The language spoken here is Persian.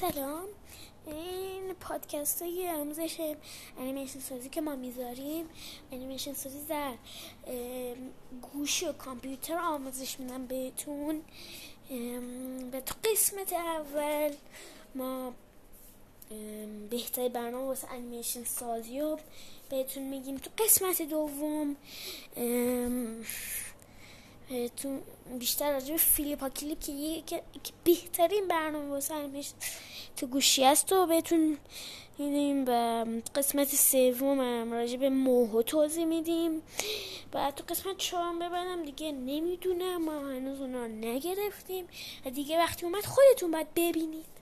سلام. این پادکست های آموزش انیمیشن سازی که ما می‌ذاریم انیمیشن سازی در گوشی و کامپیوتر آموزش میدم بهتون. و تو قسمت اول ما بهتری برنامه واسه انیمیشن سازی رو بهتون میگیم. تو قسمت دوم تو بیشتر راجع به فیلیپ کلیپ که که بهترین برنامه واسه تو گوشی است و بهتون میدیم و قسمت سوم راجع به موهو توضیح میدیم. بعد تو قسمت چهارم ببرم دیگه نمی‌دونم ما هنوز اونا نگرفتیم. و دیگه وقتی اومد خودتون باید ببینید.